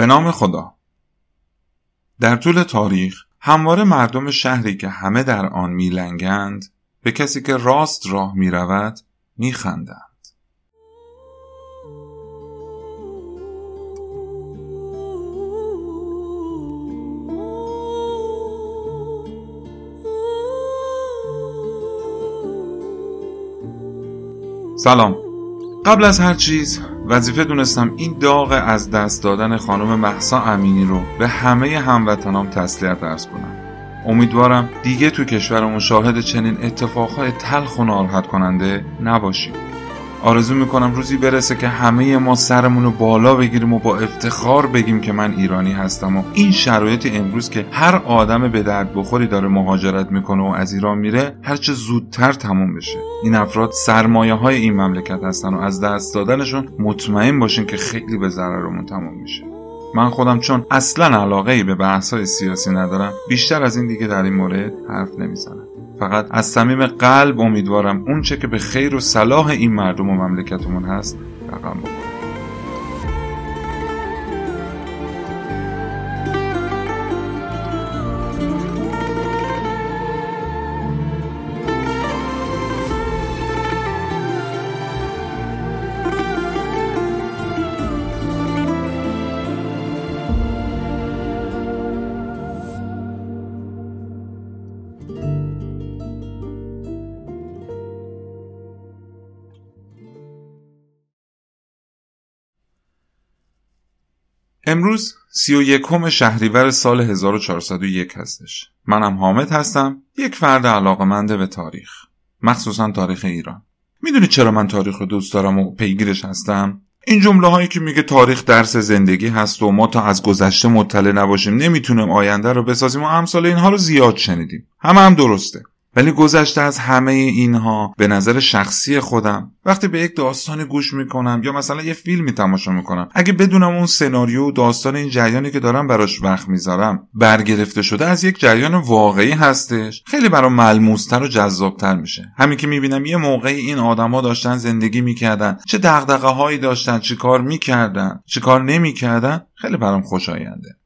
به نام خدا. در طول تاریخ همواره مردم شهری که همه در آن میلنگند به کسی که راست راه می‌رود میخندند. سلام. قبل از هر چیز وظیفه دونستم این داغ از دست دادن خانم محسا امینی رو به همه هموطنام تسلیت ارز کنم. امیدوارم دیگه تو کشورمون شاهد چنین اتفاقهای تلخ و ناراحت کننده نباشیم. آرزو می‌کنم روزی برسه که همه ما سرمون رو بالا بگیریم و با افتخار بگیم که من ایرانی هستم و این شرایطی امروز که هر آدم به درد بخوری داره مهاجرت می‌کنه و از ایران میره هرچه زودتر تموم بشه. این افراد سرمایه های این مملکت هستن و از دست دادنشون مطمئن باشین که خیلی به ضررمون تموم میشه. من خودم چون اصلا علاقه ای به بحث های سیاسی ندارم بیشتر از این دیگه در این مورد حرف نمی‌زنم. فقط از صمیم قلب امیدوارم اونچه که به خیر و صلاح این مردم و مملکتمون هست رقم بخوره. امروز سی و یکم شهریور سال 1401 هستش. منم حامد هستم یک فرد علاقمنده به تاریخ مخصوصا تاریخ ایران. می‌دونی چرا من تاریخ رو دوست دارم و پیگیرش هستم؟ این جمله هایی که میگه تاریخ درس زندگی هست و ما تا از گذشته مطلع نباشیم نمی‌تونیم آینده رو بسازیم و امثال اینها رو زیاد شنیدیم. همه هم درسته. ولی گذشته از همه اینها به نظر شخصی خودم وقتی به یک داستانی گوش می‌کنم یا مثلا یه فیلمی تماشا می‌کنم اگه بدونم اون سناریو و داستان این جریانی که دارم براش وقت می‌ذارم برگرفته شده از یک جریان واقعی هستش. خیلی برام ملموستر و جذابتر میشه. همین که می‌بینم یه موقعی این آدما داشتن زندگی می‌کردن چه دغدغه هایی داشتن چی کار می‌کردن چی کار نمی‌کردن خیلی برام خوشاینده.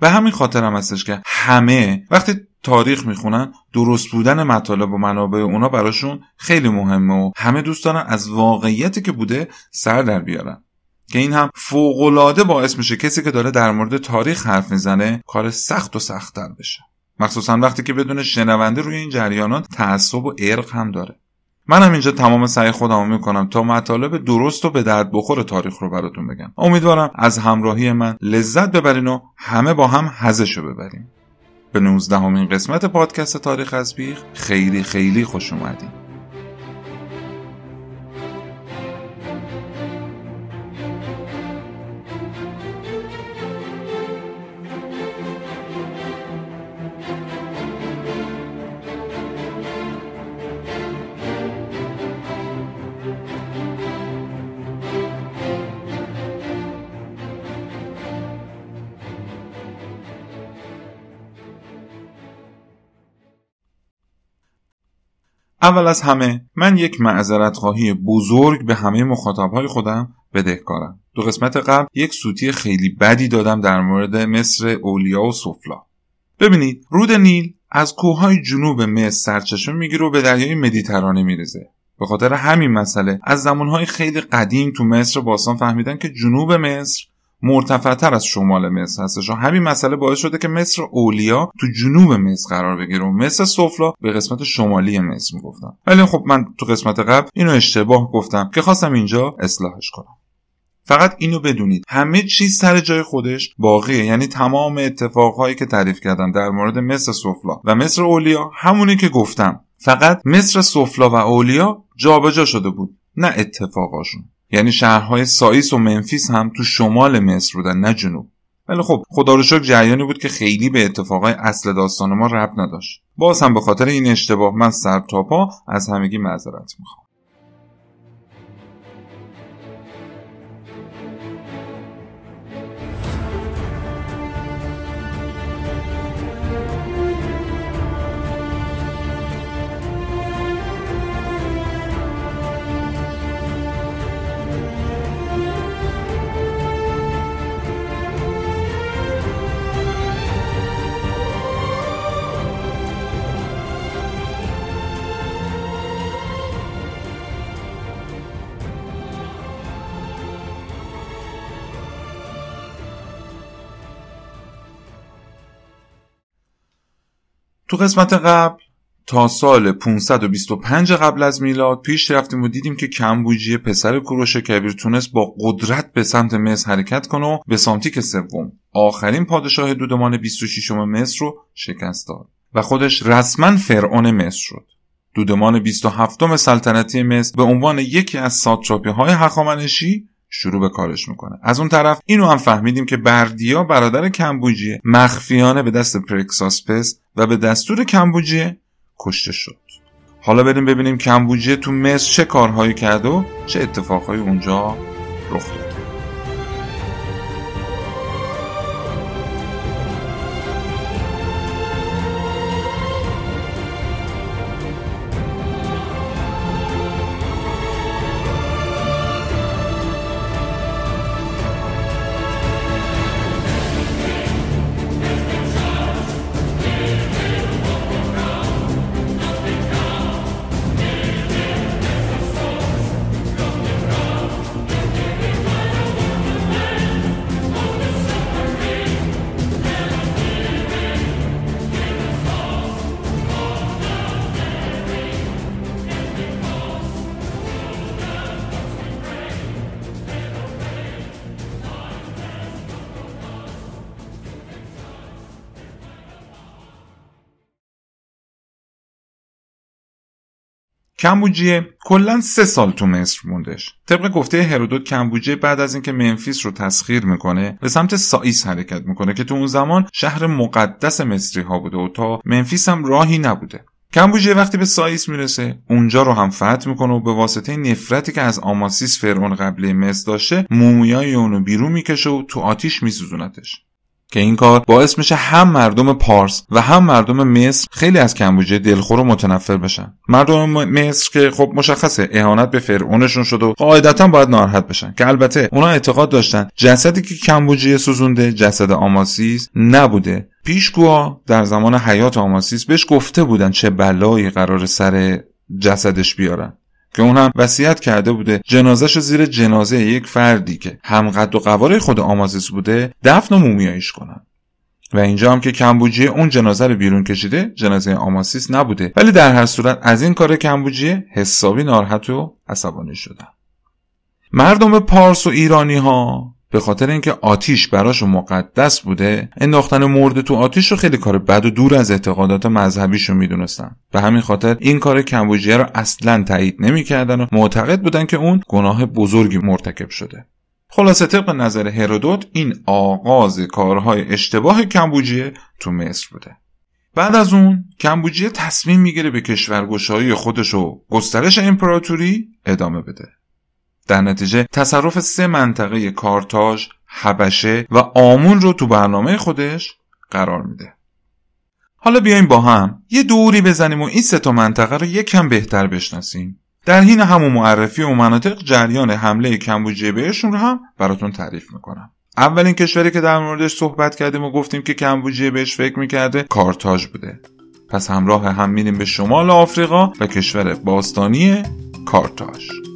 به همین خاطرم هم هستش که همه وقتی تاریخ می‌خونن درست بودن مطالب و منابع اونا براشون خیلی مهمه و همه دوست از واقعیتی که بوده سر در بیارن. که این هم فوقالعاده باعث میشه کسی که داره در مورد تاریخ حرف می‌زنه کار سخت و سختتر بشه. مخصوصا وقتی که بدون شنونده روی این جریانات تعصب و ارق هم داره. منم اینجا تمام سعی خودمو می‌کنم تا مطالب درست و به درد بخور تاریخ رو براتون بگم. امیدوارم از همراهی من لذت ببرین و همه با هم هزشو ببریم. به 19 همین قسمت پادکست تاریخ از بیخ خیلی خیلی خوش اومدیم اول از همه من یک معذرت خواهی بزرگ به همه مخاطبهای خودم بدهکارم. دو قسمت قبل یک سوتی خیلی بدی دادم در مورد مصر اولیا و سفلا. ببینید رود نیل از کوههای جنوب مصر سرچشمه می‌گیره و به دریای مدیترانه میرزه به خاطر همین مسئله از زمانهای خیلی قدیم تو مصر باستان فهمیدن که جنوب مصر مرتفعتر از شمال مصر هستش. و همین مسئله باعث شده که مصر اولیا تو جنوب مصر قرار بگیره. و مصر سفلا به قسمت شمالی مصر می‌گفتم ولی خب من تو قسمت قبل اینو اشتباه گفتم. که خواستم اینجا اصلاحش کنم. فقط اینو بدونید. همه چیز سر جای خودش باقیه. یعنی تمام اتفاقهایی که تعریف کردم در مورد مصر سفلا و مصر اولیا همونی که گفتم. فقط مصر سفلا و اولیا جابجا شده بود. نه اتفاقاشون. یعنی شهرهای سایس و منفیس هم تو شمال مصر بودن نه جنوب. ولی خب خدا رو شکر جریانی بود که خیلی به اتفاقای اصل داستان ما ربط نداشت. باز هم به خاطر این اشتباه من سر تا پا از همگی معذرت می‌خوام. قسمت قبل. تا سال 525 قبل از میلاد پیش رفتیم و دیدیم که کمبوجیه پسر کوروش کبیر تونست با قدرت به سمت مصر حرکت کنه و به سوم. آخرین پادشاه دودمان 26 مصر رو شکست داد و خودش رسما فرعون مصر شد. دودمان 27 سلطنتی مصر به عنوان یکی از ساتراپی های هخامنشی شروع به کارش می‌کنه. از اون طرف اینو هم فهمیدیم که بردیا برادر کمبوجیه مخفیانه به دست پرکساسپس و به دستور کمبوجیه کشته شد. حالا بریم ببینیم کمبوجیه تو مصر چه کارهایی کرده و چه اتفاقهایی اونجا رخ داد. کمبوجیه کلا سه سال تو مصر موندش. طبق گفته هرودوت کمبوجیه بعد از اینکه منفیس رو تسخیر می‌کنه به سمت سائیس حرکت می‌کنه که تو اون زمان شهر مقدس مصری ها بوده و تا منفیس هم راهی نبوده. کمبوجیه وقتی به سائیس می‌رسه اونجا رو هم فتح می‌کنه و به واسطه نفرتی که از آماسیس فرعون قبلی مصر داشته مومیای اونو بیرون می‌کشه و تو آتیش میسوزونتش. که این کار باعث میشه هم مردم پارس و هم مردم مصر خیلی از کمبوجه دلخور و متنفر بشن. مردم مصر که خب مشخصه اهانت به فرعونشون شده و قاعدتا باید ناراحت بشن. که البته اونا اعتقاد داشتن جسدی که کمبوجیه سوزونده جسد آماسیس نبوده. پیشگوها در زمان حیات آماسیس بهش گفته بودن چه بلایی قرار سر جسدش بیارن. که اون هم وصیت کرده بوده جنازش زیر جنازه یک فردی که هم قد و قواره خود آمازیس بوده دفن و مومیاییش کنن. و اینجا هم که کمبوجیه اون جنازه رو بیرون کشیده جنازه آماسیس نبوده. ولی در هر صورت از این کار کمبوجیه حسابی ناراحت و عصبانی شدن. مردم پارس و ایرانی ها به خاطر اینکه آتیش براش مقدس بوده انداختن مرده تو آتیش رو خیلی کار بد و دور از اعتقادات مذهبیشون می‌دونستن. به همین خاطر این کار کمبوجیه رو اصلا تایید نمی‌کردن و معتقد بودن که اون گناه بزرگی مرتکب شده. خلاصه طبق نظر هرودوت این آغاز کارهای اشتباه کمبوجیه تو مصر بوده. بعد از اون کمبوجیه تصمیم می‌گیره به کشورگشایی خودش و گسترش امپراتوری ادامه بده. در نتیجه تصرف سه منطقه کارتاژ، حبشه و آمون رو تو برنامه خودش قرار میده. حالا بیایم با هم یه دوری بزنیم و این سه تا منطقه رو یکم بهتر بشناسیم. در حین همون معرفی و مناطق جریان حمله کمبوجیه بهشون رو هم براتون تعریف می‌کنم. اولین کشوری که در موردش صحبت کردیم و گفتیم که کمبوجیه بهش فکر می‌کرده کارتاژ بوده. پس همراه هم میریم به شمال آفریقا و کشور باستانی کارتاژ.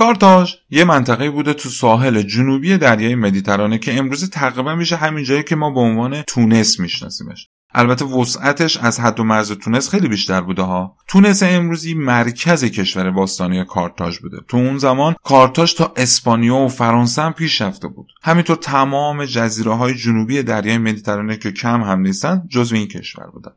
کارتاژ یه منطقه بوده تو ساحل جنوبی دریای مدیترانه که امروز تقریبا میشه همین جایی که ما به عنوان تونس میشناسیمش. البته وسعتش از حد و مرز تونس خیلی بیشتر بوده ها. تونس امروزی مرکز کشور باستانی کارتاژ بوده. تو اون زمان کارتاژ تا اسپانیا و فرانسه هم پیش رفته بود. همینطور تمام جزیره های جنوبی دریای مدیترانه که کم هم نیستن جزو این کشور بودن.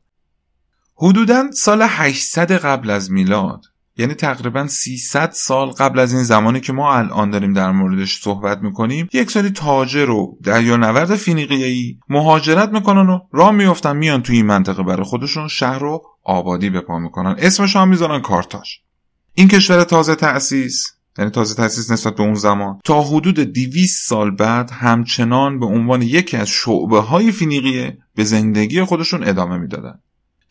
حدودا سال 800 قبل از میلاد یعنی تقریبا 300 سال قبل از این زمانی که ما الان داریم در موردش صحبت می‌کنیم یک سری تاجر و دریانورد فینیقیایی مهاجرت می‌کنن و راه میفتن میان توی این منطقه برای خودشون شهر و آبادی به پا می‌کنن. اسمش هم می‌ذارن کارتاش این کشور تازه تأسیس یعنی تازه تاسیس نسبت به اون زمان تا حدود 200 سال بعد همچنان به عنوان یکی از شعبه های فینیقیه به زندگی خودشون ادامه می‌دادن.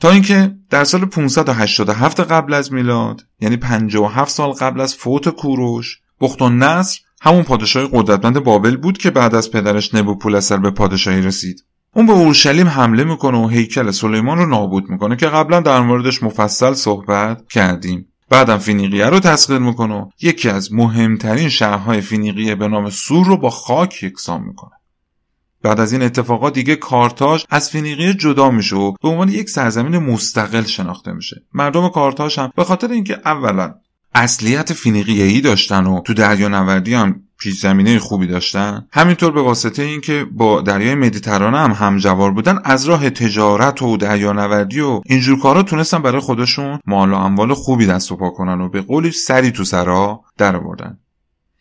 تا اینکه در سال 587 قبل از میلاد یعنی 57 سال قبل از فوت کوروش بخت و نصر همون پادشاه قدرتمند بابل بود که بعد از پدرش نبوپولسر به پادشاهی رسید. اون به اورشلیم حمله می‌کنه و هیکل سلیمان رو نابود می‌کنه که قبلا در موردش مفصل صحبت کردیم. بعدم فینیقیه رو تسخیر می‌کنه و یکی از مهمترین شهرهای فینیقیه به نام سور رو با خاک یکسان می‌کنه. بعد از این اتفاقات دیگه کارتاژ از فینیقیه جدا میشه و به عنوان یک سرزمین مستقل شناخته میشه. مردم کارتاژ هم به خاطر اینکه اولا اصلیت فینیقیه‌ای داشتن و تو دریا نوردی هم پیش زمینه خوبی داشتن همینطور به واسطه اینکه با دریای مدیترانه هم همجوار بودن از راه تجارت و دریانوردی و اینجور کارا تونستن برای خودشون مال و اموال خوبی دست و پا کنن و به قولی سری تو سرا در آوردن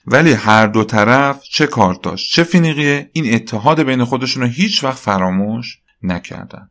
ولی هر دو طرف چه داشت چه فینیقیه این اتحاد بین خودشون رو هیچ وقت فراموش نکردن.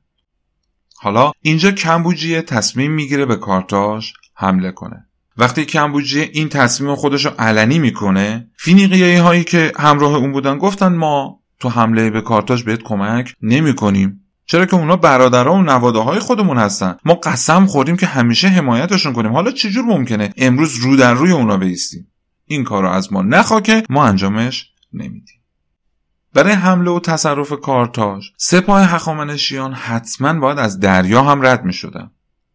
حالا اینجا کمبوجیه تصمیم می‌گیره به کارتاژ حمله کنه. وقتی کمبوجیه این تصمیم خودش رو علنی می‌کنه فینیقیایی هایی که همراه اون بودن گفتن ما تو حمله به کارتاژ بهت کمک نمی‌کنیم. چرا که اونا برادرها و نواده های خودمون هستن. ما قسم خوردیم که همیشه حمایتشون کنیم. حالا چجور ممکنه؟ امروز رو در روی اونا بیستیم. این کار رو از ما نخوا که ما انجامش نمیدیم. برای حمله و تصرف کارتاژ سپاه هخامنشیان حتما باید از دریا هم رد می شدن.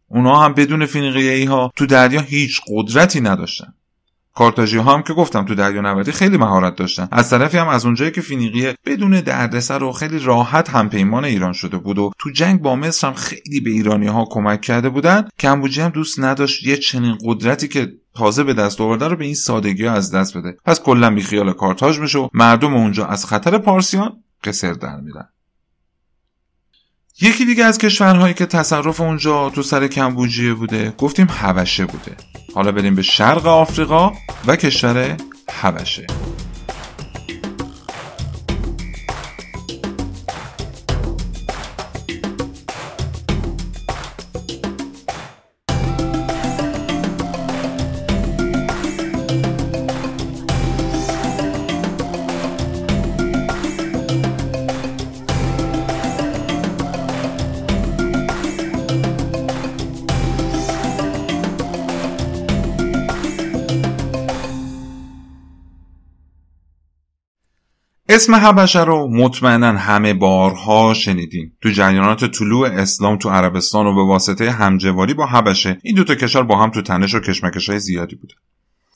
اونا هم بدون فینیقیه ها تو دریا هیچ قدرتی نداشتن. کارتاژی ها هم که گفتم تو دریا نوردی خیلی مهارت داشتن. از طرفی هم از اونجایی که فینیقیه بدون دردسر و خیلی راحت هم پیمان ایران شده بود و تو جنگ با مصر هم خیلی به ایرانی ها کمک کرده بودن کمبوجی هم دوست نداشت یه چنین قدرتی که تازه به دست آورده رو به این سادگی ها از دست بده. پس کلا بی خیال کارتاژ میشه و مردم اونجا از خطر پارسیان قصر در میرن. یکی دیگه از کشورهایی که تصرف اونجا تو سر کمبوجیه بوده گفتیم حبشه بوده. حالا بریم به شرق آفریقا و کشور حبشه. اسم حبشه رو مطمئنا همه بارها شنیدیم. تو جریانات طلوع اسلام تو عربستان و به واسطه همجواری با حبشه این دوتا کشور با هم تو تنش و کشمکش های زیادی بوده.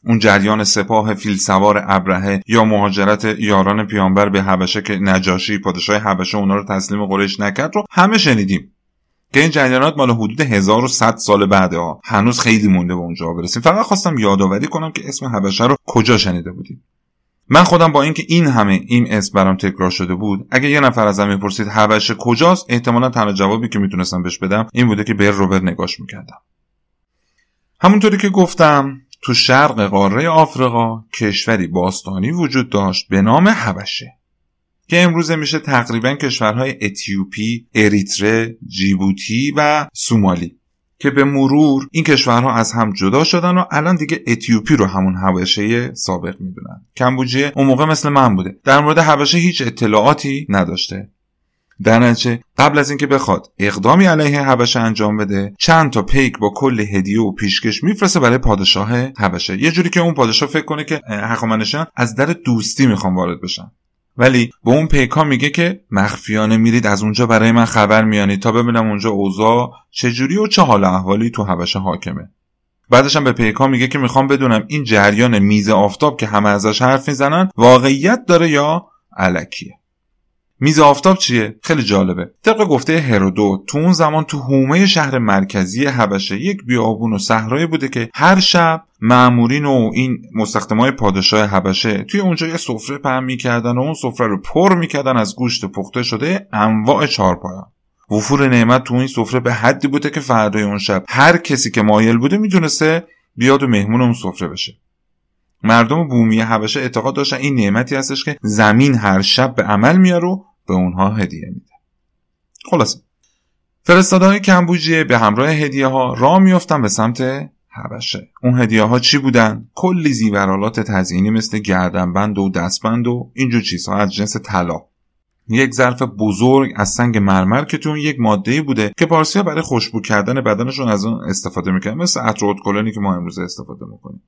اون جریان سپاه فیل سوار ابرهه یا مهاجرت یاران پیامبر به حبشه که نجاشی پادشاه حبشه اونا رو تسلیم قریش نکرد رو همه شنیدیم. که این جریانات مال حدود 1100 سال بعده ها. هنوز خیلی مونده به اونجا برسیم. فقط خواستم یادآوری کنم که اسم حبشه رو کجا شنیده بودیم. من خودم با اینکه این همه این اسم برام تکرار شده بود اگه یه نفر ازم می‌پرسید حبشه کجاست احتمالا تنها جوابی که می‌تونستم بهش بدم این بوده که بر روبر نگاش می‌کردم. همونطوری که گفتم تو شرق قاره آفریقا کشوری باستانی وجود داشت به نام حبشه که امروزه میشه تقریبا کشورهای اتیوپی، اریتره، جیبوتی و سومالی. که به مرور این کشورها از هم جدا شدن و الان دیگه اتیوپی رو همون حبشه سابق می‌دونن. کمبوجیه اون موقع مثل من بوده. در مورد حبشه هیچ اطلاعاتی نداشته. در نتیجه قبل از اینکه بخواد اقدامی علیه حبشه انجام بده چند تا پیک با کل هدیه و پیشکش میفرسته برای پادشاه حبشه یه جوری که اون پادشاه فکر کنه که هخامنشیان از در دوستی می‌خوان وارد بشن. ولی به اون پیکا میگه که مخفیانه میرید از اونجا برای من خبر میانید تا ببینم اونجا اوضاع چجوری و چه حال احوالی تو حبشه حاکمه. بعدش هم به پیکا میگه که می‌خوام بدونم این جریان میز آفتاب که همه ازش حرف می‌زنن واقعیت داره یا علکیه. میز آفتاب چیه؟ خیلی جالبه. طبق گفته هرودوت تو اون زمان تو حومه شهر مرکزی حبشه یک بیابون و صحرایی بوده که هر شب معمورین و این مستخدمای پادشاه حبشه توی اونجا یه سفره پهن می‌کردن و اون سفره رو پر می‌کردن از گوشت پخته شده انواع چارپایان وفور نعمت تو این سفره به حدی بوده که فردای اون شب هر کسی که مایل بوده می‌تونسته بیاد و مهمون اون سفره بشه. مردم بومی حبشه اعتقاد داشتن این نعمتی هستش که زمین هر شب به عمل میاره و به اونها هدیه میده. خلاصه. فرستادهای کمبوجیه به همراه هدیه ها راه میفتن به سمت حبشه. اون هدیه ها چی بودن؟ کلی زیورالات تزیینی مثل گردنبند و دستبند و اینجور چیزها از جنس طلا. یک ظرف بزرگ از سنگ مرمر که تو اون یک ماده بوده که پارسیا برای خوشبو کردن بدنشون از اون استفاده می‌کنن مثل عطر کلونی که ما امروز استفاده می‌کنیم.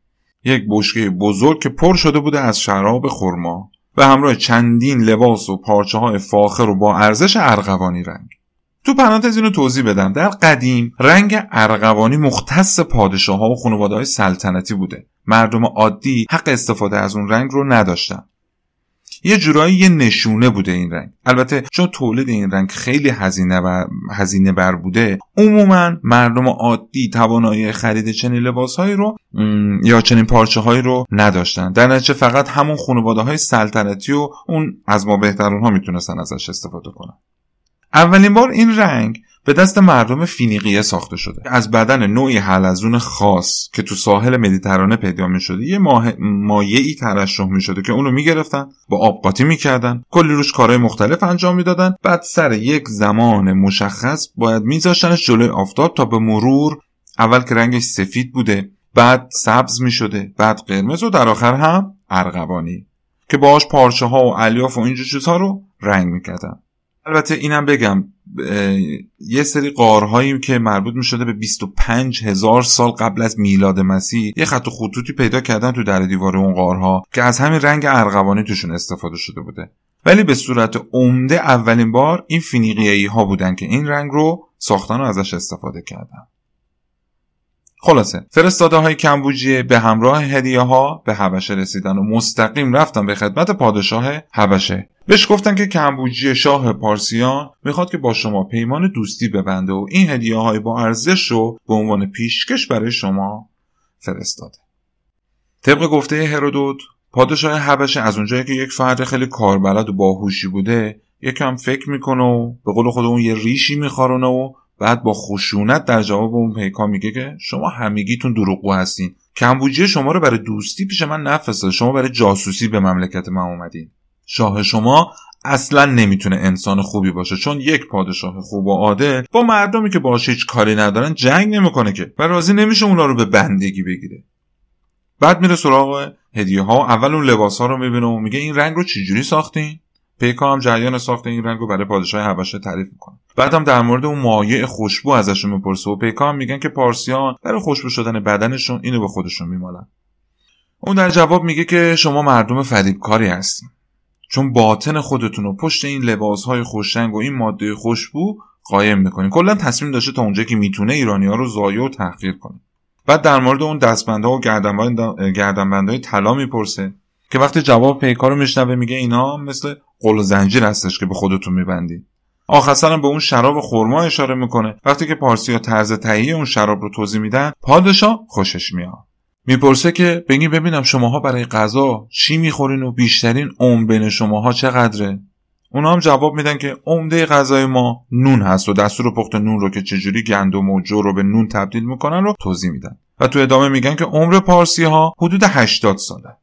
یک بشکه بزرگ که پر شده بوده از شراب خرما. به همراه چندین لباس و پارچه های فاخر و با ارزش ارغوانی رنگ. تو پرانتز اینو توضیح بدم. در قدیم رنگ ارغوانی مختص پادشاه ها و خانواده های سلطنتی بوده. مردم عادی حق استفاده از اون رنگ رو نداشتن. یه جورایی یه نشونه بوده این رنگ. البته چون تولید این رنگ خیلی هزینه بر, هزینه بر بوده عموما مردم عادی توانایی خرید چنین لباسهایی رو یا چنین پارچه هایی رو نداشتن. در نتیجه فقط همون خانواده های سلطنتی و اون از ما بهترون ها می‌تونستن ازش استفاده کنن. اولین بار این رنگ به دست مردم فینیقیه ساخته شده. از بدن نوعی حلزون خاص که تو ساحل مدیترانه پیدا می شده یه مایه ای ترشح می شده که اونو می گرفتن با آب قاطی می کردن کلی روش کارهای مختلف انجام می‌دادن. بعد سر یک زمان مشخص باید میذاشتنش جلوی آفتاب تا به مرور اول که رنگش سفید بوده بعد سبز می شده بعد قرمز و در آخر هم ارغوانی که باهاش پارچه ها و الیاف و اینجور چیزها رو رنگ می‌کردن. البته اینم بگم یه سری قارهایی که مربوط می شده به 25 هزار سال قبل از میلاد مسیح یه خط و خطوطی پیدا کردن تو در دیوار اون قارها که از همین رنگ ارغوانی توشون استفاده شده بوده. ولی به صورت عمده اولین بار این فینیقیایی ها بودن که این رنگ رو ساختن و ازش استفاده کردن. خلاصه فرستاده های کمبوجیه به همراه هدیه ها به حبشه رسیدن و مستقیم رفتن به خدمت پادشاه حبشه. بهش گفتن که کمبوجی شاه پارسیان می‌خواد که با شما پیمان دوستی ببنده و این هدیه های با ارزش رو به عنوان پیشکش برای شما فرستاده. طبق گفته هرودوت پادشاه حبشه از اونجایی که یک فرد خیلی کاربلد و باهوشی بوده یکم فکر می‌کنه و به قول خود اون یه ریشی میخارونه و بعد با خشونت در جواب اون پیکا میگه که شما همگیتون دروغگو هستین. کمبوجی شما رو برای دوستی پیش من نفرستاده. شما برای جاسوسی به مملکت من اومدین. شاه شما اصلا نمی‌تونه انسان خوبی باشه چون یک پادشاه خوب و عادل با مردمی که باش هیچ کاری ندارن جنگ نمی‌کنه که و راضی نمیشه اونا رو به بندگی بگیره. بعد میره سراغ هدیه ها اول اون لباس ها رو می‌بینه و میگه این رنگ رو چجوری ساختین؟ پیکا هم جریان ساخت این رنگ رو برای پادشاه حبشه تعریف می‌کنه. بعدم در مورد اون مایع خوشبو ازشون می‌پرسه و پیکا هم میگن که پارسیان برای خوشبو شدن بدنشون اینو به خودشون میمالن. اون در جواب میگه که شما مردم فریبکاری هستین. چون باطن خودتون رو پشت این لباس های خوشرنگ و این ماده خوشبو قایم می‌کنین. کلا تصمیم داشته تا اونجا که می‌تونه ایرانی ها رو زایه و تحقیر کنه. بعد در مورد اون دستبنده و گردنبندهای طلا می‌پرسه که وقتی جواب پیکار رو میشنوه میگه اینا مثل قل و زنجیر هستش که به خودتون میبندی آخر به اون شراب خرما اشاره می‌کنه. وقتی که پارسی ها طرز تهیه اون شراب رو توضیح میدن پادشاه خوشش میاد. می‌پرسه که بگی ببینم شماها برای غذا چی می‌خورین و بیشترین عمر شماها چقدره؟ اونا هم جواب میدن که عمده غذای ما نون هست و دستور پخت نون رو که چجوری گندم و جو رو به نون تبدیل می‌کنن رو توضیح میدن. و تو ادامه میگن که عمر پارسی ها حدود 80 ساله.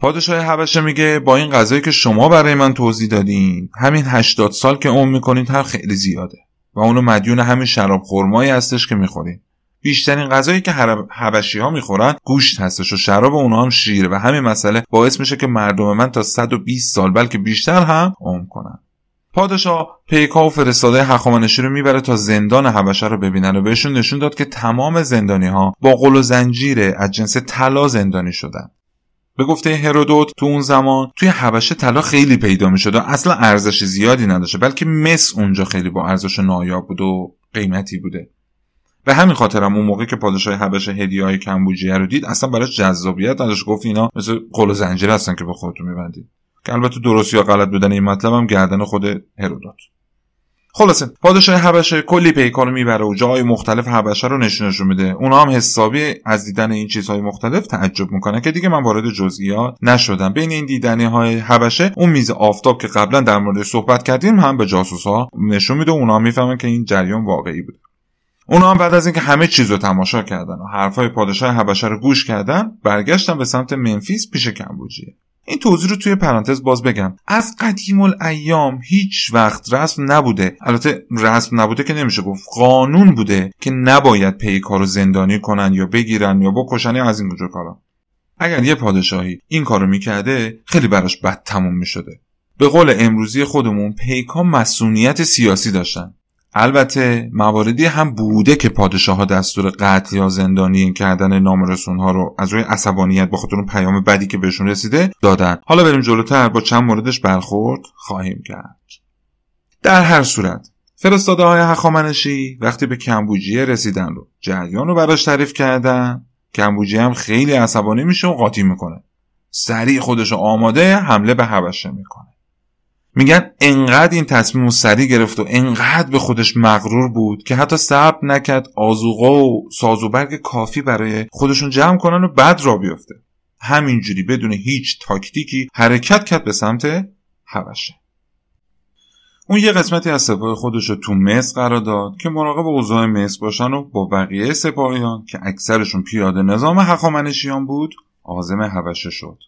پادشاه حبشه میگه با این غذایی که شما برای من توضیح دادین همین 80 سال که عمر می‌کنید هر خیلی زیاده و اونو مدیون همین شراب خرمایی هستش که می‌خورین. بیشترین غذایی که حبشی ها می‌خورن گوشت هستش و شراب اونا هم شیره و همین مسئله باعث میشه که مردم من تا 120 سال بلکه بیشتر هم عمر کنن. پادشاه پیکا و فرستاده هخامنشی رو می‌بره تا زندان حبشه رو ببینن و بهشون نشون داد که تمام زندانی ها با قل و زنجیره از جنس طلا زندانی شدن. به گفته هرودوت تو اون زمان توی حبشه طلا خیلی پیدا می و اصلا ارزش زیادی نداشته بلکه مس اونجا خیلی با ارزش نایاب بود و قیمتی بوده. به همین خاطرم اون موقع که پادشاه حبشه هدیه های کمبوجیه رو دید اصلا براش جذابیت نداشت. گفت اینا مثل قل زنجیر هستن که به خودتون میبندید. که البته درست یا غلط بودن این مطلب هم گردن خود هرودوت. خلاصه پادشاه حبشه کلی پیکار می‌بره و جای مختلف حبشه رو نشونشون میده. اونا هم حسابی از دیدن این چیزهای مختلف تعجب می‌کنن که دیگه من وارد جزئیات نشدم. بین این دیدنی های حبشه اون میز آفتاب که قبلا در مورد صحبت کردیم هم به جاسوس ها نشون میده و اونا می‌فهمن که این جریان واقعی بوده. اونا هم بعد از اینکه همه چیز رو تماشا کردن و حرفای پادشاه حبشه رو گوش کردن برگشتن به سمت منفیس پیش کمبوجیه. این توضیح رو توی پرانتز باز بگم. از قدیم الایام هیچ وقت رسم نبوده. البته رسم نبوده که نمیشه گفت. قانون بوده که نباید پیکار رو زندانی کنن یا بگیرن یا بکشن از این جور کارا. اگر یه پادشاهی این کارو می‌کرده خیلی براش بد تموم می‌شده. به قول امروزی خودمون پیکا مسئولیت سیاسی داشتن. البته مواردی هم بوده که پادشاه ها دستور قتل یا زندانی کردن نامرسون ها رو از روی عصبانیت با خاطر اون پیام بدی که بهشون رسیده دادن. حالا بریم جلوتر با چند موردش برخورد خواهیم کرد. در هر صورت فرستاده های هخامنشی وقتی به کمبوجیه رسیدن رو جریان رو براش تعریف کردن کمبوجیه هم خیلی عصبانی میشه و قاطی می‌کنه. سریع خودش آماده حمله به حبشه می‌کنه. میگن انقدر این تصمیم و سریع گرفت و انقدر به خودش مغرور بود که حتی صبر نکرد آزوقا و سازوبرگ کافی برای خودشون جمع کنن و بعد را بیفته. همینجوری بدون هیچ تاکتیکی حرکت کرد به سمت حبشه. اون یه قسمتی از سپاه خودش رو تو مصر قرار داد که مراقب اوضاع مصر باشن و با بقیه سپاهیان که اکثرشون پیاده نظام هخامنشیان بود عازم حبشه شد.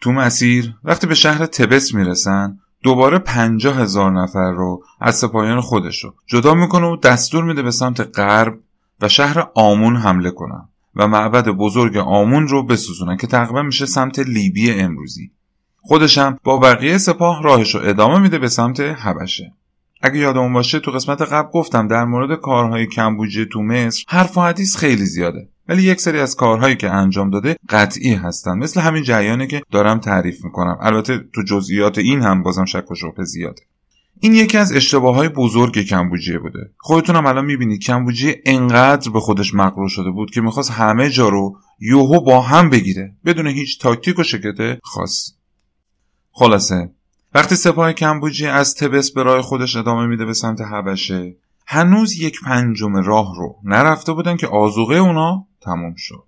تو مسیر وقتی به شهر تبس می‌رسن دوباره پنجاه هزار نفر رو از سپاهیان خودش رو جدا می‌کنه و دستور میده به سمت غرب و شهر آمون حمله کنن و معبد بزرگ آمون رو بسوزونن که تقریبا میشه سمت لیبی امروزی. خودشم با بقیه سپاه راهش رو ادامه میده به سمت حبشه. اگه یادمون باشه تو قسمت قبل گفتم در مورد کارهای کمبوجه تو مصر حرف و حدیث خیلی زیاده. ولی یک سری از کارهایی که انجام داده قطعی هستن. مثل همین جریانی که دارم تعریف می‌کنم. البته تو جزئیات این هم بازم شک و شبهه زیاده. این یکی از اشتباه های بزرگ کمبوجیه بوده. خودتونم الان می‌بینید کمبوجیه انقدر به خودش مقرور شده بود که می‌خواست همه جا رو یوهو با هم بگیره بدون هیچ تاکتیک و شکت خاص. خلاصه وقتی سپاه کمبوجی از تبس به راه خودش ادامه میده به سمت حبشه هنوز یک پنجم راه رو نرفته بودن که آزوغه اونا تموم شد.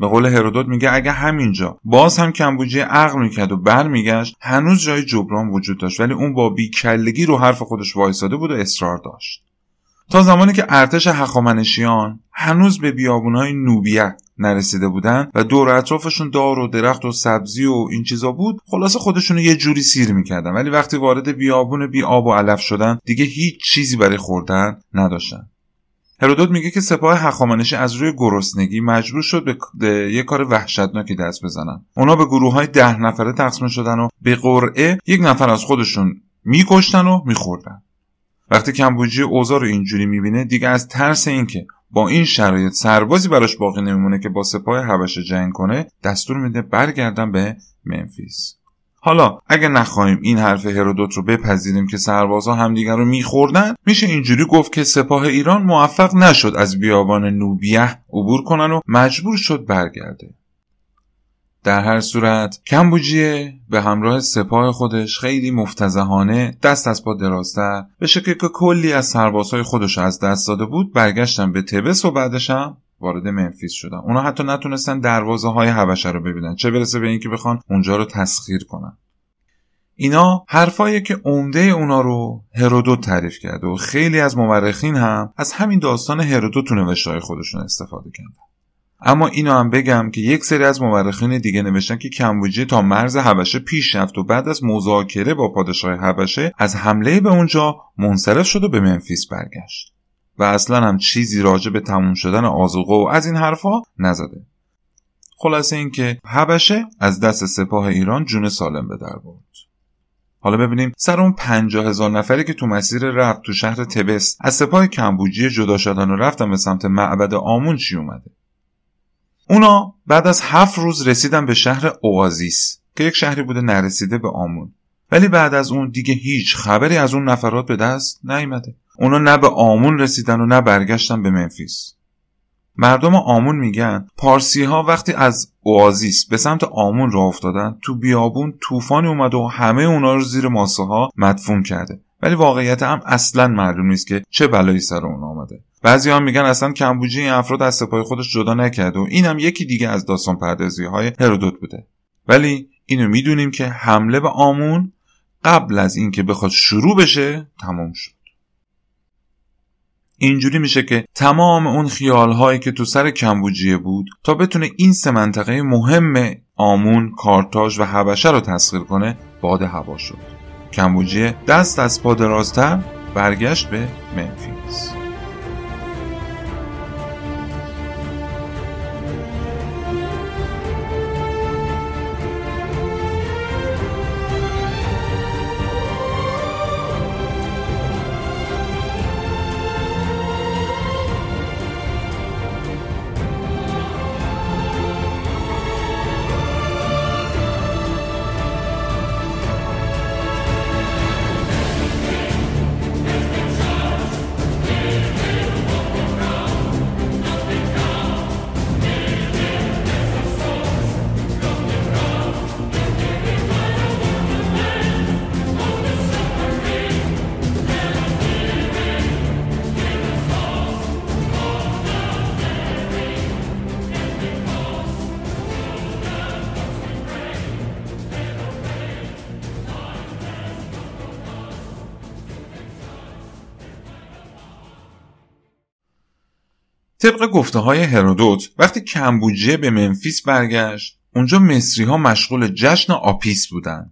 به قول هرودوت میگه اگه همینجا باز هم کمبوجی عقل می‌کرد و برمیگشت هنوز جای جبران وجود داشت ولی اون با بیکلگی رو حرف خودش وایساده بود و اصرار داشت. تا زمانی که ارتش هخامنشیان هنوز به بیابونهای نوبیه نرسیده بودن و دور اطرافشون دار و درخت و سبزی و این چیزا بود خلاصه خودشون یه جوری سیر می‌کردن. ولی وقتی وارد بیابون بی آب و علف شدن دیگه هیچ چیزی برای خوردن نداشتن. هرودوت میگه که سپاه هخامنشی از روی گرسنگی مجبور شد به یه کار وحشتناکی دست بزنن. اونا به گروه های ده نفره تقسیم شدن و به قرعه یک نفر از خودشون میکشتن و میخوردن. وقتی کمبوجی اوضاع رو اینجوری می‌بینه دیگه از ترس اینکه با این شرایط سربازی براش باقی نمیمونه که با سپاه حبشه جنگ کنه دستور میده برگردن به منفیس. حالا اگه نخواهیم این حرف هرودوت رو بپذیریم که سربازها همدیگر رو میخوردن میشه اینجوری گفت که سپاه ایران موفق نشد از بیابان نوبیه عبور کنن و مجبور شد برگرده. در هر صورت کمبوجیه به همراه سپاه خودش خیلی مفتزهانه دست از پا درازتر به شکل که کلی از سربازهای خودش از دست داده بود برگشتن به تبس و بعدش هم وارد منفیس شدن. اونا حتی نتونستن دروازه های حبشه رو ببینن چه برسه به اینکه بخوان اونجا رو تسخیر کنن. اینا حرفایی که عمده اونا رو هرودوت تعریف کرده و خیلی از مورخین هم از همین داستان هرودوت تو نوشته خودشون استفاده کردن. اما اینو هم بگم که یک سری از مورخین دیگه نوشتن که کمبوجیه تا مرز حبشه پیش رفت و بعد از مذاکره با پادشاه حبشه از حمله به اونجا منصرف شد و به منفیس برگشت. و اصلا هم چیزی راجع به تموم شدن آزوقه و از این حرفا نزده. خلاصه اینکه حبشه از دست سپاه ایران جون سالم به در برد. حالا ببینیم سر اون پنجاه هزار نفری که تو مسیر رفت تو شهر تبس از سپاه کمبوجی جدا شدن و رفتن به سمت معبد آمون چی اومده؟ اونا بعد از هفت روز رسیدن به شهر اوازیس که یک شهری بوده نرسیده به آمون. ولی بعد از اون دیگه هیچ خبری از اون نفرات به دست نیامده. اونا نه به آمون رسیدن و نه برگشتن به منفیس. مردم آمون میگن پارسی ها وقتی از اوازیس به سمت آمون راه افتادن تو بیابون طوفانی اومد و همه اونا رو زیر ماسه ها مدفون کرده. ولی واقعیت هم اصلا معلوم نیست که چه بلایی سر اون آمده. بعضی ها میگن اصلا کمبوجی این افراد از سپاه خودش جدا نکرده و اینم یکی دیگه از داستان پردازی های هرودوت بوده. ولی اینو می‌دونیم که حمله به آمون قبل از اینکه بخواد شروع بشه تمام شد. اینجوری میشه که تمام اون خیالهایی که تو سر کمبوجیه بود تا بتونه این سه منطقه مهم آمون، کارتاژ و حبشه رو تسخیر کنه باد هوا شد. کمبوجیه دست از پا درازتر برگشت به منفیس طبق گفته های هرودوت وقتی کمبوجیه به منفیس برگشت اونجا مصری ها مشغول جشن آپیس بودن.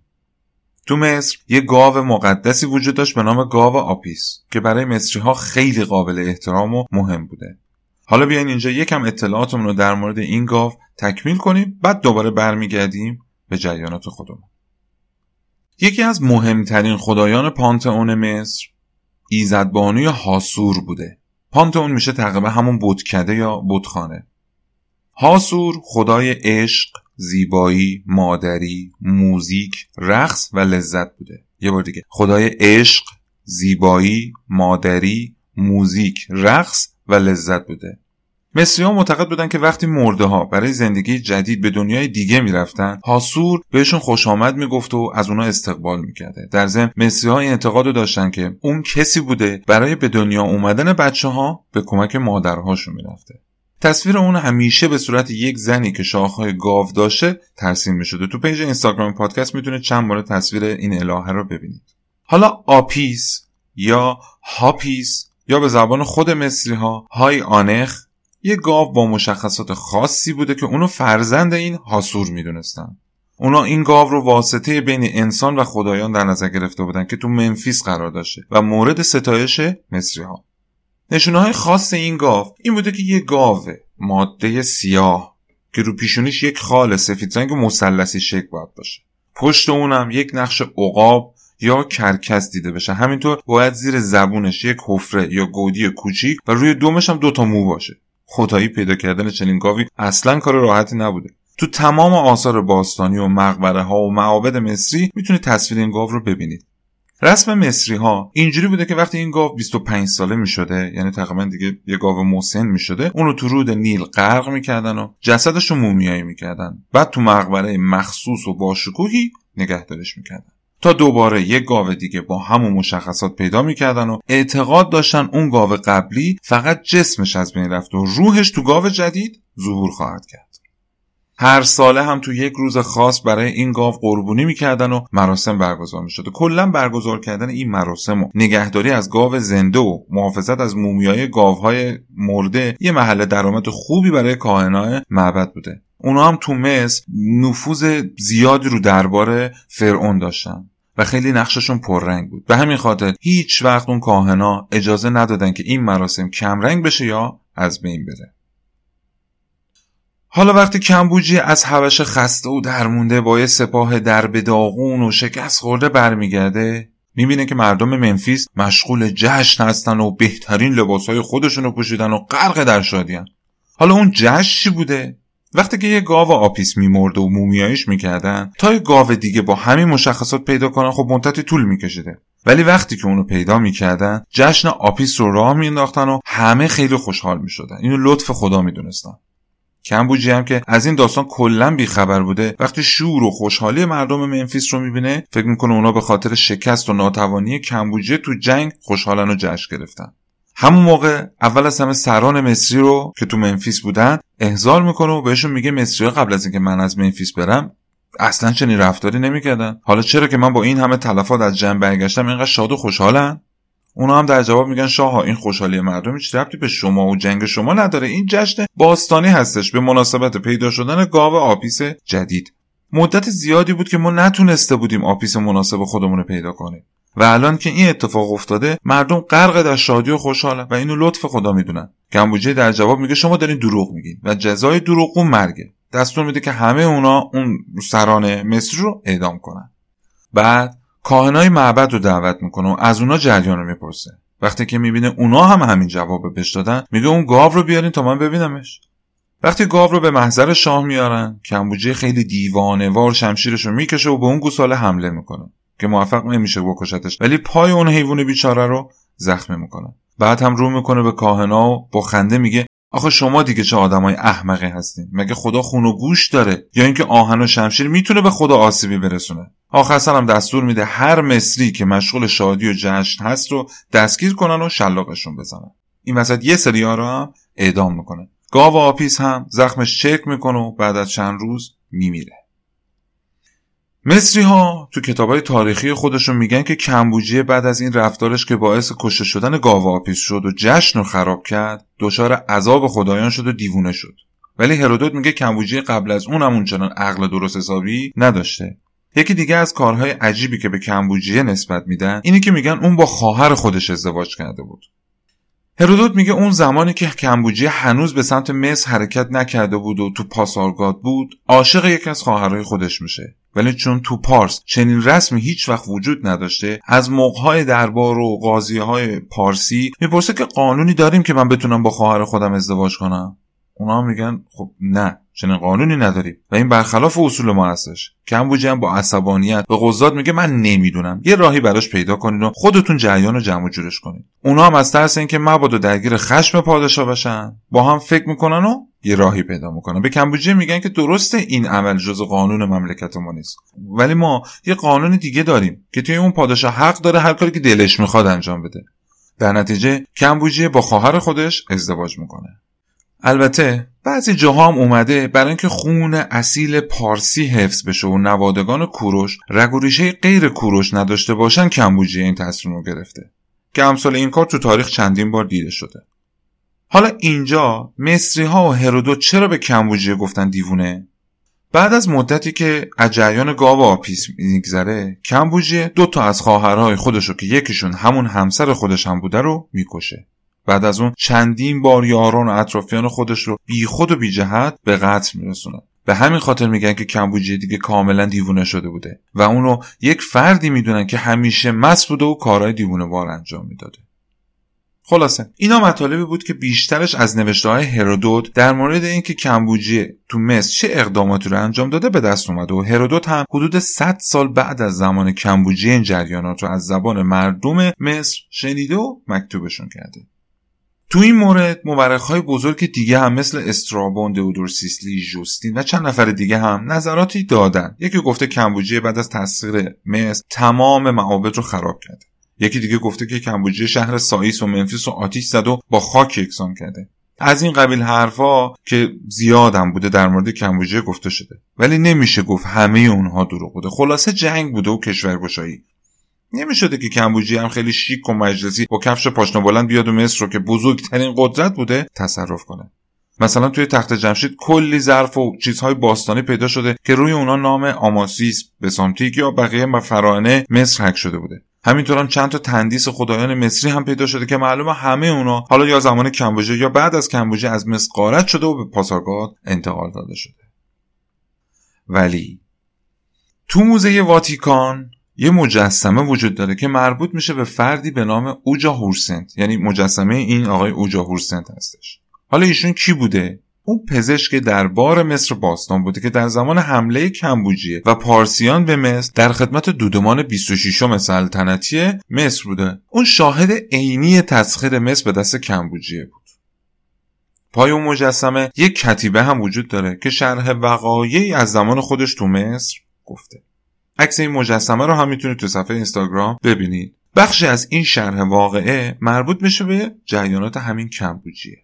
تو مصر یه گاو مقدسی وجود داشت به نام گاو آپیس که برای مصری ها خیلی قابل احترام و مهم بوده. حالا بیاین اینجا یکم اطلاعاتمون رو در مورد این گاو تکمیل کنیم بعد دوباره برمیگردیم به جریانات خودمون. یکی از مهمترین خدایان پانتئون مصر ایزدبانوی هاسور بوده. پانتئون میشه تقریبا همون بودکده یا بودخانه. هاسور خدای عشق زیبایی مادری موزیک رقص و لذت بوده. یه بار دیگه. خدای عشق زیبایی مادری موزیک رقص و لذت بوده. مصری ها معتقد بودن که وقتی مرده ها برای زندگی جدید به دنیای دیگه می‌رفتن هاسور بهشون خوش آمد می‌گفت و از اونا استقبال می‌کرده. در ضمن مصری ها این اعتقاد رو داشتن که اون کسی بوده برای به دنیا اومدن بچه ها به کمک مادرهاشون می‌رفته. تصویر اون همیشه به صورت یک زنی که شاخهای گاو داشته ترسیم می‌شده. تو پیج اینستاگرام پادکست می‌تونه چند بار تصویر این الهه رو ببینید. حالا آپیس یا هاپیس یا به زبان خود مصری ها های آنخ یه گاو با مشخصات خاصی بوده که اونو فرزند این هاسور می‌دونستن. اونا این گاو رو واسطه بین انسان و خدایان در نظر گرفته بودن که تو منفیس قرار داشته و مورد ستایش مصری ها نشونه های خاص این گاو این بوده که یه گاو ماده سیاه که رو پیشونیش یک خال سفید رنگ مثلثی شکل باید باشه. پشت اونم یک نقش عقاب یا کرکس دیده بشه. همینطور باید زیر زبونش یک حفره یا گودی کوچیک و روی دومش هم دوتا مو باشه. خدایی پیدا کردن چنین گاوی اصلا کار راحتی نبوده. تو تمام آثار باستانی و مقبره ها و معابد مصری می‌تونید تصویر این گاو رو ببینید. رسم مصری ها اینجوری بوده که وقتی این گاو 25 ساله می شده یعنی تقریبا دیگه یه گاو مسن می شده اون رو تو رود نیل غرق می‌کردن و جسدش رو مومیایی می‌کردن. بعد تو مقبره مخصوص و باشکوهی نگهدارش می‌کردن. تا دوباره یک گاو دیگه با همون مشخصات پیدا می‌کردن و اعتقاد داشتن اون گاو قبلی فقط جسمش از بین رفت و روحش تو گاو جدید ظهور خواهد کرد. هر ساله هم تو یک روز خاص برای این گاو قربونی می‌کردن و مراسم برگزار می‌شد. کلا برگزار کردن این مراسم و نگهداری از گاو زنده و محافظت از مومیای گاوهای مرده یه محل درآمد خوبی برای کاهنای معبد بوده. اونا هم تو مصر نفوذ زیادی رو دربار فرعون داشتن. و خیلی نقششون پررنگ بود. به همین خاطر هیچ وقت اون کاهنا اجازه ندادن که این مراسم کمرنگ بشه یا از بین بره. حالا وقتی کمبوجی از حوش خسته و درمونده با یه سپاه درب داغون و شکست خورده برمیگرده می‌بینه که مردم منفیس مشغول جشن هستن و بهترین لباسهای خودشون رو پوشیدن و غرق در شادیان حالا اون جشن چی بوده؟ وقتی که یه گاو آپیس میمرده و مومیاییش می‌کردن تا یه گاو دیگه با همین مشخصات پیدا کنن خب مدتی طول میکشیده. ولی وقتی که اونو پیدا می‌کردن جشن آپیس رو راه میانداختن و همه خیلی خوشحال می‌شدن. اینو لطف خدا می‌دونستن. کمبوجیه هم که از این داستان کلا بیخبر بوده وقتی شور و خوشحالی مردم منفیس رو می‌بینه فکر می‌کنه اونا به خاطر شکست و ناتوانی کمبوجیه تو جنگ خوشحالن و جشن گرفتن. همون موقع اول از همه سران مصری رو که تو منفیس بودن احضار می‌کنه و بهشون میگه مصری ها قبل از اینکه من از منفیس برم اصلا چنین رفتاری نمی‌کردن. حالا چرا که من با این همه تلفات از جنگ برگشتم اینقدر شاد و خوشحالن؟ اونا هم در جواب میگن شاه این خوشحالی مردم هیچ ربطی به شما و جنگ شما نداره. این جشن باستانی هستش. به مناسبت پیدا شدن گاو آپیس جدید. مدت زیادی بود که ما نتونسته بودیم آپیس مناسب خودمون رو پیدا کنیم. و الان که این اتفاق افتاده مردم غرق در شادی و خوشحالن و اینو لطف خدا می‌دونن. کمبوجیه در جواب میگه شما دارین دروغ میگین و جزای دروغ اون مرگه. دستور میده که همه اونا اون سران مصر رو اعدام کنن. بعد کاهنای معبد رو دعوت می‌کنه و از اونا جریان رو می‌پرسه. وقتی که می‌بینه اونا هم همین جواب بهش دادن میگه اون گاو رو بیارین تا من ببینمش. وقتی گاو رو به محضر شاه میارن کمبوجه خیلی دیوانه وار شمشیرش رو می‌کشه و به اون گوساله حمله می‌کنه. که موفق نمیشه بکشتش. ولی پای اون حیوان بیچاره رو زخمی می‌کنه. بعد هم رو می‌کنه به کاهنا و با خنده میگه آخه شما دیگه چه آدمای احمقی هستین؟ مگه خدا خون و گوش داره؟ یا اینکه آهن و شمشیر می‌تونه به خدا آسیبی برسونه؟ آخر هم دستور میده هر مصری که مشغول شادی و جشن هست رو دستگیر کنن و شلاقشون بزنن. این وسط یه سری رو هم اعدام می‌کنه. گاو آپیس هم زخمش چک می‌کنه و بعد از چند روز میمیره. مصری ها تو کتاب های تاریخی خودشون میگن که کمبوجیه بعد از این رفتارش که باعث کشته شدن گاو آپیس شد و جشن رو خراب کرد دچار عذاب خدایان شد و دیوونه شد. ولی هرودوت میگه کمبوجیه قبل از اون هم اونچنان عقل درست حسابی نداشته. یکی دیگه از کارهای عجیبی که به کمبوجیه نسبت میدن اینه که میگن اون با خواهر خودش ازدواج کرده بود. هرودوت میگه اون زمانی که کمبوجیه هنوز به سمت مصر حرکت نکرده بود و تو پاسارگاد بود عاشق یکی از خواهرای خودش میشه. ولی چون تو پارس چنین رسمی هیچ وقت وجود نداشته از موقعهای دربار و قاضی های پارسی می‌پرسه که قانونی داریم که من بتونم با خواهر خودم ازدواج کنم؟ اونا میگن خب نه چنین قانونی نداریم. و این برخلاف اصول ما هستش. کمبوجی هم با عصبانیت به قضات میگه من نمی‌دونم. یه راهی براش پیدا کنید و خودتون جریان رو جمع جورش کنید اونا هم از ترس اینکه مبادا درگیر خشم پادشاه بشن با هم فکر می‌کنن و یه راهی پیدا می‌کنن. به کمبوجی میگن که درسته این عمل جز قانون مملکت ما نیست. ولی ما یه قانون دیگه داریم که توی اون پادشاه حق داره هر کاری که دلش می‌خواد انجام بده. در نتیجه کمبوجیه با خواهر خودش ازدواج می‌کنه. البته بعضی جاها هم اومده برای اینکه خون اصیل پارسی حفظ بشه و نوادگان کوروش رگ و ریشه غیر کوروش نداشته باشن کمبوجیه این تصمیم رو گرفته که امثال این کار تو تاریخ چندین بار دیده شده. حالا اینجا مصری ها و هرودوت چرا به کمبوجیه گفتن دیوونه؟ بعد از مدتی که اجریان گاو آپیس میگذره کمبوجیه دو تا از خواهرهای خودش رو که یکیشون همون همسر خودش هم بوده رو می‌کشه. بعد از اون چندین بار یاران و اطرافیان خودش رو بی خود و بی جهت به قتل میرسونه. به همین خاطر میگن که کمبوجیه دیگه کاملا دیوونه شده بوده و اونو یک فردی می‌دونن که همیشه مست بوده و کارهای دیوونه بار انجام می‌داده. خلاصه اینا مطالبی بود که بیشترش از نوشته های هرودوت در مورد اینکه کمبوجیه تو مصر چه اقداماتی رو انجام داده به دست اومده و هرودوت هم حدود 100 سال بعد از زمان کمبوجیه این جریانات رو از زبان مردم مصر شنیده و مکتوبشون کرده. تو این مورد مورخ های بزرگ دیگه هم مثل استرابون، دئودور سیسلی، جوستین و چند نفر دیگه هم نظراتی دادن. یکی گفته کمبوجیه بعد از تسخیر مصر تمام معابد رو خراب کرده. یکی دیگه گفته که کمبوجیه شهر سایس و منفیس رو آتیش زد و با خاک یکسان کرده. از این قبیل حرفا که زیادم بوده در مورد کمبوجیه گفته شده ولی نمیشه گفت همه اونها دروغ بوده خلاصه جنگ بوده و کشورگشایی نمی‌شده که کمبوجی هم خیلی شیک و مجلسی با کفش پاشنه بلند بیاد و مصر رو که بزرگترین قدرت بوده تصرف کنه. مثلا توی تخت جمشید کلی ظرف و چیزهای باستانی پیدا شده که روی اونا نام آماسیس بسامتیک یا بقیه فراعنه مصر حک شده بوده. همینطور هم چند تا تندیس خدایان مصری هم پیدا شده که معلومه همه اونا حالا یا زمان کمبوجه یا بعد از کمبوجه از مصر قارت شده و به پاسارگاد انتقال داده شده. ولی تو موزه واتیکان یه مجسمه وجود داره که مربوط میشه به فردی به نام اوجا هورسنت. یعنی مجسمه این آقای اوجا هورسنت هستش. حالا ایشون کی بوده؟ اون پزشک دربار مصر باستان بوده که در زمان حمله کمبوجیه و پارسیان به مصر در خدمت دودمان 26 سلطنتی مصر بوده. اون شاهد عینی تسخیر مصر به دست کمبوجیه بود. پای اون مجسمه یک کتیبه هم وجود داره که شرح وقایعی از زمان خودش تو مصر گفته. عکس این مجسمه رو هم می‌تونید تو صفحه اینستاگرام ببینید. بخشی از این شرح واقعه مربوط میشه به جریانات همین کمبوجیه.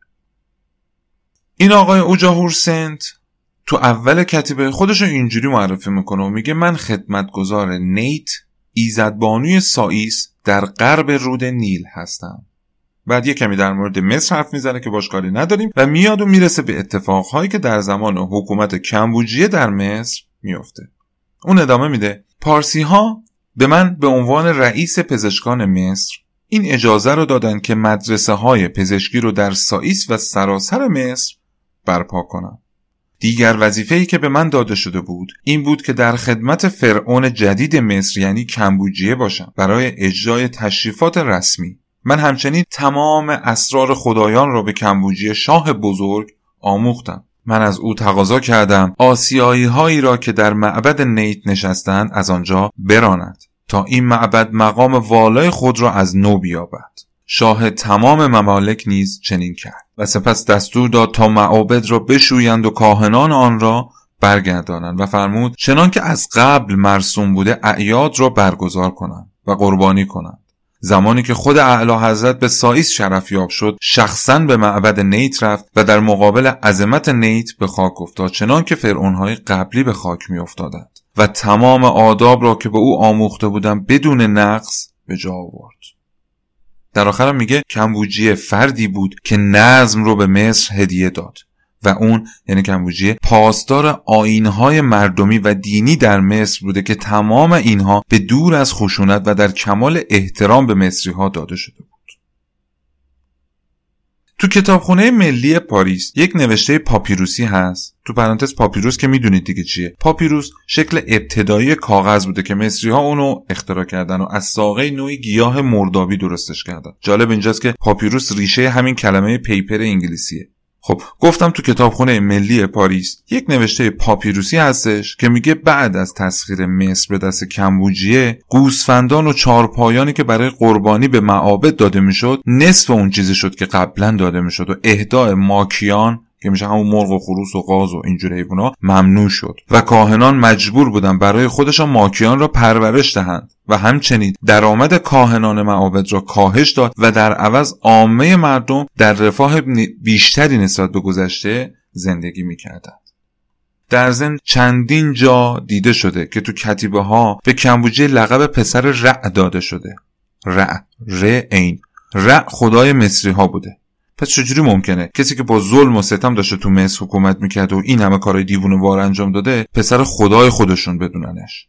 این آقای اوجا سنت تو اول کتیبه خودش رو اینجوری معرفی می‌کنه و میگه من خدمتگزار نیت ایزدبانوی سائیس در غرب رود نیل هستم. بعد یه کمی در مورد مصر حرف می‌زنه که باش کاری نداریم و میاد و می‌رسه به اتفاقهایی که در زمان حکومت کمبوجیه در مصر میفته اون ادامه میده. پارسی ها به من به عنوان رئیس پزشکان مصر این اجازه رو دادن که مدرسه های پزشکی رو در سائیس و سراسر مصر برپا کنم دیگر وظیفه ای که به من داده شده بود این بود که در خدمت فرعون جدید مصر یعنی کمبوجیه باشم برای اجرای تشریفات رسمی. من همچنین تمام اسرار خدایان را به کمبوجیه شاه بزرگ آموختم. من از او تقاضا کردم آسیایی هایی را که در معبد نیت نشستند از آنجا براند تا این معبد مقام والای خود را از نو بیابد. شاه تمام ممالک نیز چنین کرد و سپس دستور داد تا معابد را بشویند و کاهنان آن را برگردانند و فرمود چنان که از قبل مرسوم بوده اعیاد را برگزار کنند و قربانی کنند. زمانی که خود اعلی حضرت به سایس شرفیاب شد شخصا به معبد نیت رفت و در مقابل عظمت نیت به خاک افتاد چنان که فرعونهای قبلی به خاک می افتادند و تمام آداب را که به او آموخته بودم بدون نقص به جا آورد. در آخرم میگه کمبوجیه فردی بود که نظم رو به مصر هدیه داد. و اون یعنی کمبوجیه پاسدار آینهای مردمی و دینی در مصر بوده که تمام اینها به دور از خشونت و در کمال احترام به مصری ها داده شده بود. تو کتابخونه ملی پاریس یک نوشته پاپیروسی هست. تو پرانتز پاپیروس که می‌دونید دیگه چیه. پاپیروس شکل ابتدایی کاغذ بوده که مصری ها اونو اختراع کردن و از ساقه نوعی گیاه مردابی درستش کردن. جالب اینجاست که پاپیروس ریشه همین کلمه paper انگلیسیه. خب گفتم تو کتابخونه ملی پاریس یک نوشته پاپیروسی هستش که میگه بعد از تسخیر مصر به دست کمبوجیه گوسفندان و چارپایانی که برای قربانی به معابد داده می‌شد نصف اون چیزی شد که قبلا داده می‌شد و اهدای ماکیان که میشه همون مرغ و خروس و غاز و اینجور حیوونا ممنوع شد. و کاهنان مجبور بودن برای خودشان ماکیان را پرورش دهند و همچنین درآمد کاهنان معابد را کاهش داد و در عوض عامه مردم در رفاه بیشتری نسبت به گذشته زندگی می‌کردند. در ضمن چندین جا دیده شده که تو کتیبه ها به کمبوجه لقب پسر رع داده شده. رع ر این رع خدای مصری ها بوده. پس چجوری ممکنه؟ کسی که با ظلم و ستم داشته تو مصر حکومت می‌کرده و این همه کارهای دیوونه وار انجام داده پسر خدای خودشون بدوننش.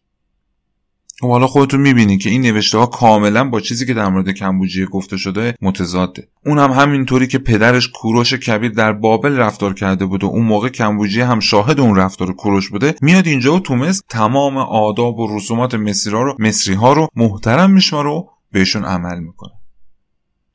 و خب حالا خودتون می‌بینی که این نوشته ها کاملا با چیزی که در مورد کمبوجیه گفته شده متضاده. اون هم همینطوری که پدرش کوروش کبیر در بابل رفتار کرده بود و اون موقع کمبوجیه هم شاهد اون رفتار کوروش بوده میاد اینجا و تو تمام آداب و رسومات مصری رو مصری ها رو محترم میشماره و بهشون عمل می‌کنه.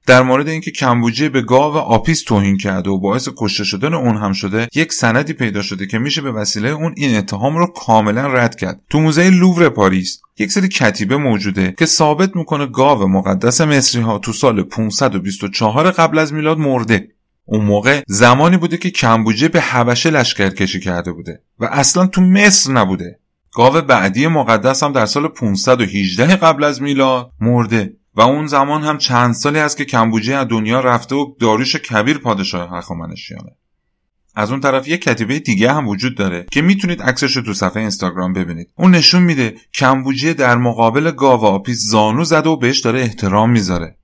در مورد اینکه کمبوجیه به گاو آپیس توهین کرده و باعث کشته شدن اون هم شده یک سندی پیدا شده که میشه به وسیله اون این اتهام رو کاملا رد کرد. تو موزه لوور پاریس یک سری کتیبه موجوده که ثابت می‌کنه گاو مقدس مصری ها تو سال 524 قبل از میلاد مرده. اون موقع زمانی بوده که کمبوجه به حبشه لشکر کشی کرده بوده و اصلا تو مصر نبوده. گاو بعدی مقدس هم در سال 518 قبل از میلاد مرده. و اون زمان هم چند سالی است که کمبوجه از دنیا رفته و داریوش کبیر پادشاه هخامنشیانه. از اون طرف یه کتیبه دیگه هم وجود داره که می‌تونید عکسش رو تو صفحه اینستاگرام ببینید. اون نشون میده کمبوجیه در مقابل گاو آپیس زانو زده و بهش داره احترام می‌ذاره.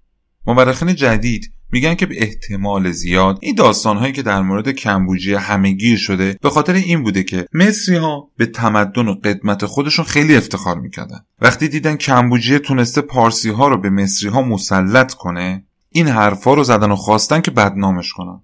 مورخین جدید میگن که به احتمال زیاد این داستان هایی که در مورد کمبوجیه همهگیر شده به خاطر این بوده که مصری ها به تمدن و قدمت خودشون خیلی افتخار می‌کردن. وقتی دیدن کمبوجیه تونسته پارسی ها رو به مصری ها مسلط کنه این حرفا رو زدن و خواستن که بدنامش کنن.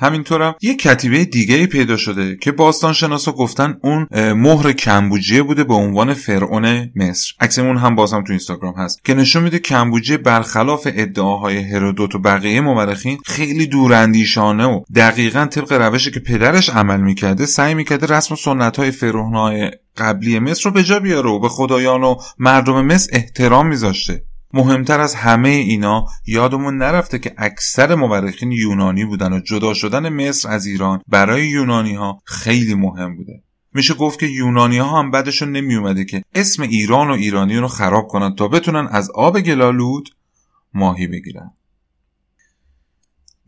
همینطورم یه کتیبه دیگه پیدا شده که باستانشناسا گفتن اون مهر کمبوجیه بوده به عنوان فرعون مصر. عکسمون هم بازم تو اینستاگرام هست. که نشون میده کمبوجیه برخلاف ادعاهای هرودوت و بقیه مورخین خیلی دوراندیشانه و دقیقا طبق روشی که پدرش عمل می‌کرده سعی می‌کرده رسم و سنت های فرعونهای قبلی مصر رو به جا بیاره و به خدایان و مردم مصر احترام میذاشته. مهمتر از همه اینا یادمون نرفته که اکثر مورخین یونانی بودن و جدا شدن مصر از ایران برای یونانی ها خیلی مهم بوده. میشه گفت که یونانی ها هم بعدشون نمی اومده که اسم ایران و ایرانی رو خراب کنن تا بتونن از آب گلالود ماهی بگیرن.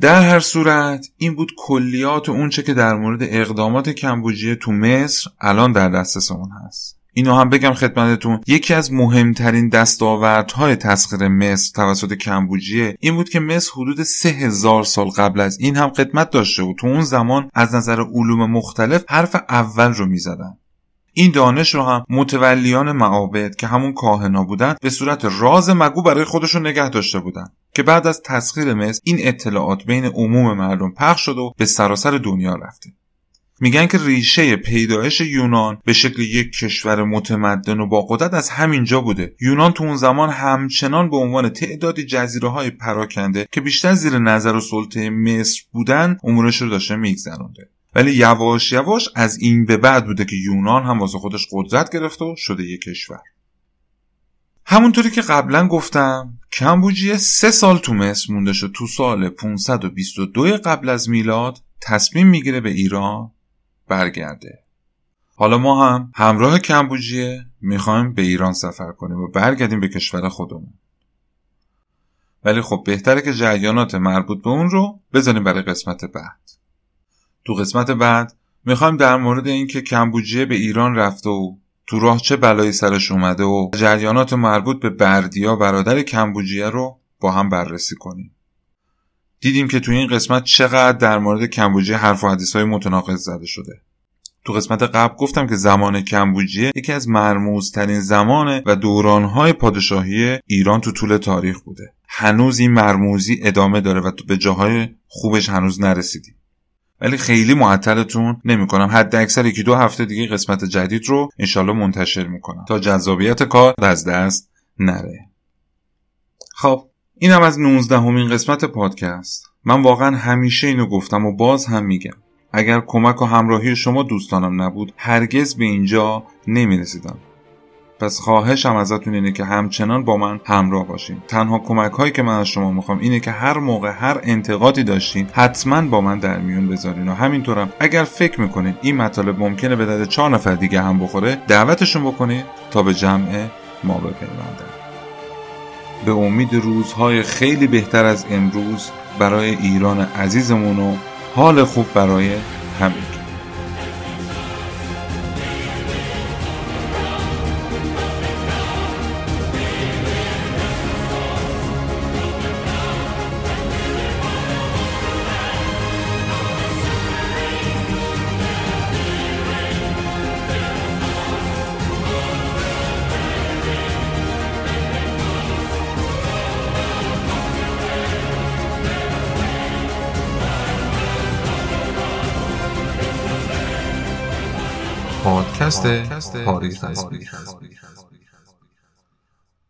در هر صورت این بود کلیات و اونچه که در مورد اقدامات کمبوجیه تو مصر الان در دسترسمون هست. اینو هم بگم خدمتتون. یکی از مهمترین دستاوردهای تسخیر مصر توسط کمبوجیه این بود که مصر حدود سه هزار سال قبل از این هم خدمت داشته بود. تو اون زمان از نظر علوم مختلف حرف اول رو می‌زدن. این دانش رو هم متولیان معابد که همون کاهنا بودن به صورت راز مگو برای خودشون نگه داشته بودن که بعد از تسخیر مصر این اطلاعات بین عموم مردم پخش شد و به سراسر دنیا رفته میگن که ریشه پیدایش یونان به شکل یک کشور متمدن و با قدرت از همینجا بوده. یونان تو اون زمان همچنان به عنوان تعدادی جزیره های پراکنده که بیشتر زیر نظر و سلطه مصر بودن امورش رو داشته میگذرونده. ولی یواش یواش از این به بعد بوده که یونان هم واسه خودش قدرت گرفته و شده یک کشور. همونطوری که قبلا گفتم کمبوجیه سه سال تو مصر مونده شد. تو سال 522 قبل از میلاد تصمیم می‌گیره به ایران برگرده. حالا ما هم همراه کمبوجیه می‌خوایم به ایران سفر کنیم و برگردیم به کشور خودمون. ولی خب بهتره که جریانات مربوط به اون رو بذاریم برای قسمت بعد. تو قسمت بعد می‌خوایم در مورد اینکه کمبوجیه به ایران رفته و تو راه چه بلایی سرش اومده و جریانات مربوط به بردیا برادر کمبوجیه رو با هم بررسی کنیم. دیدیم که تو این قسمت چقدر در مورد کمبوجیه حرف و حدیث های متناقض زده شده. تو قسمت قبل گفتم که زمان کمبوجیه یکی از مرموزترین زمان و دورانهای پادشاهی ایران تو طول تاریخ بوده. هنوز این مرموزی ادامه داره و تو به جاهای خوبش هنوز نرسیدیم. ولی خیلی معطلتون نمی‌کنم. حد اکثر یکی دو هفته دیگه قسمت جدید رو انشالله منتشر می‌کنم. تا جذابیت کار از دست نره. خب اینم از 19 همین قسمت پادکست. من واقعا همیشه اینو گفتم و باز هم میگم. اگر کمک و همراهی شما دوستانم نبود هرگز به اینجا نمی‌رسیدم. پس خواهشم ازتون اینه که همچنان با من همراه باشین. تنها کمک هایی که من از شما می‌خوام اینه که هر موقع هر انتقادی داشتین حتما با من در میون بذارین. و همینطورم اگر فکر می‌کنین این مطالب ممکنه به درد چهار نفر دیگه هم بخوره دعوتشون بکنید تا به جمع ما بپیوندن. به امید روزهای خیلی بهتر از امروز برای ایران عزیزمون و حال خوب برای همین پادکست پاریس